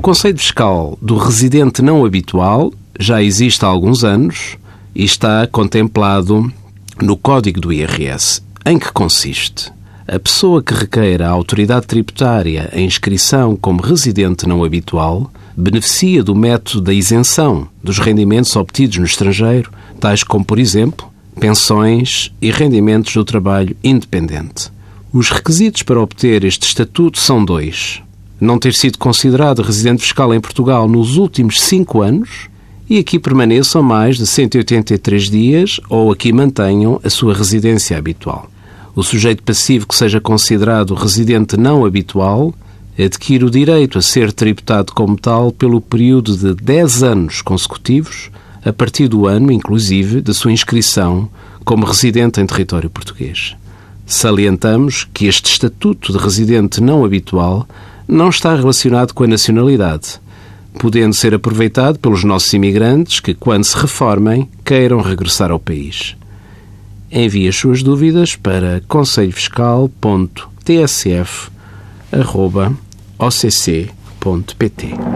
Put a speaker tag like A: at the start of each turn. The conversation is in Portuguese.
A: O conceito fiscal do residente não habitual já existe há alguns anos e está contemplado no Código do IRS. Em que consiste? A pessoa que requeira à autoridade tributária a inscrição como residente não habitual beneficia do método da isenção dos rendimentos obtidos no estrangeiro, tais como, por exemplo, pensões e rendimentos do trabalho independente. Os requisitos para obter este estatuto são dois: não ter sido considerado residente fiscal em Portugal nos últimos cinco anos e aqui permaneçam mais de 183 dias ou aqui mantenham a sua residência habitual. O sujeito passivo que seja considerado residente não habitual adquire o direito a ser tributado como tal pelo período de 10 anos consecutivos, a partir do ano, inclusive, de sua inscrição como residente em território português. Salientamos que este estatuto de residente não habitual não está relacionado com a nacionalidade, podendo ser aproveitado pelos nossos imigrantes que, quando se reformem, queiram regressar ao país. Envie as suas dúvidas para conselhofiscal.tsf.occ.pt.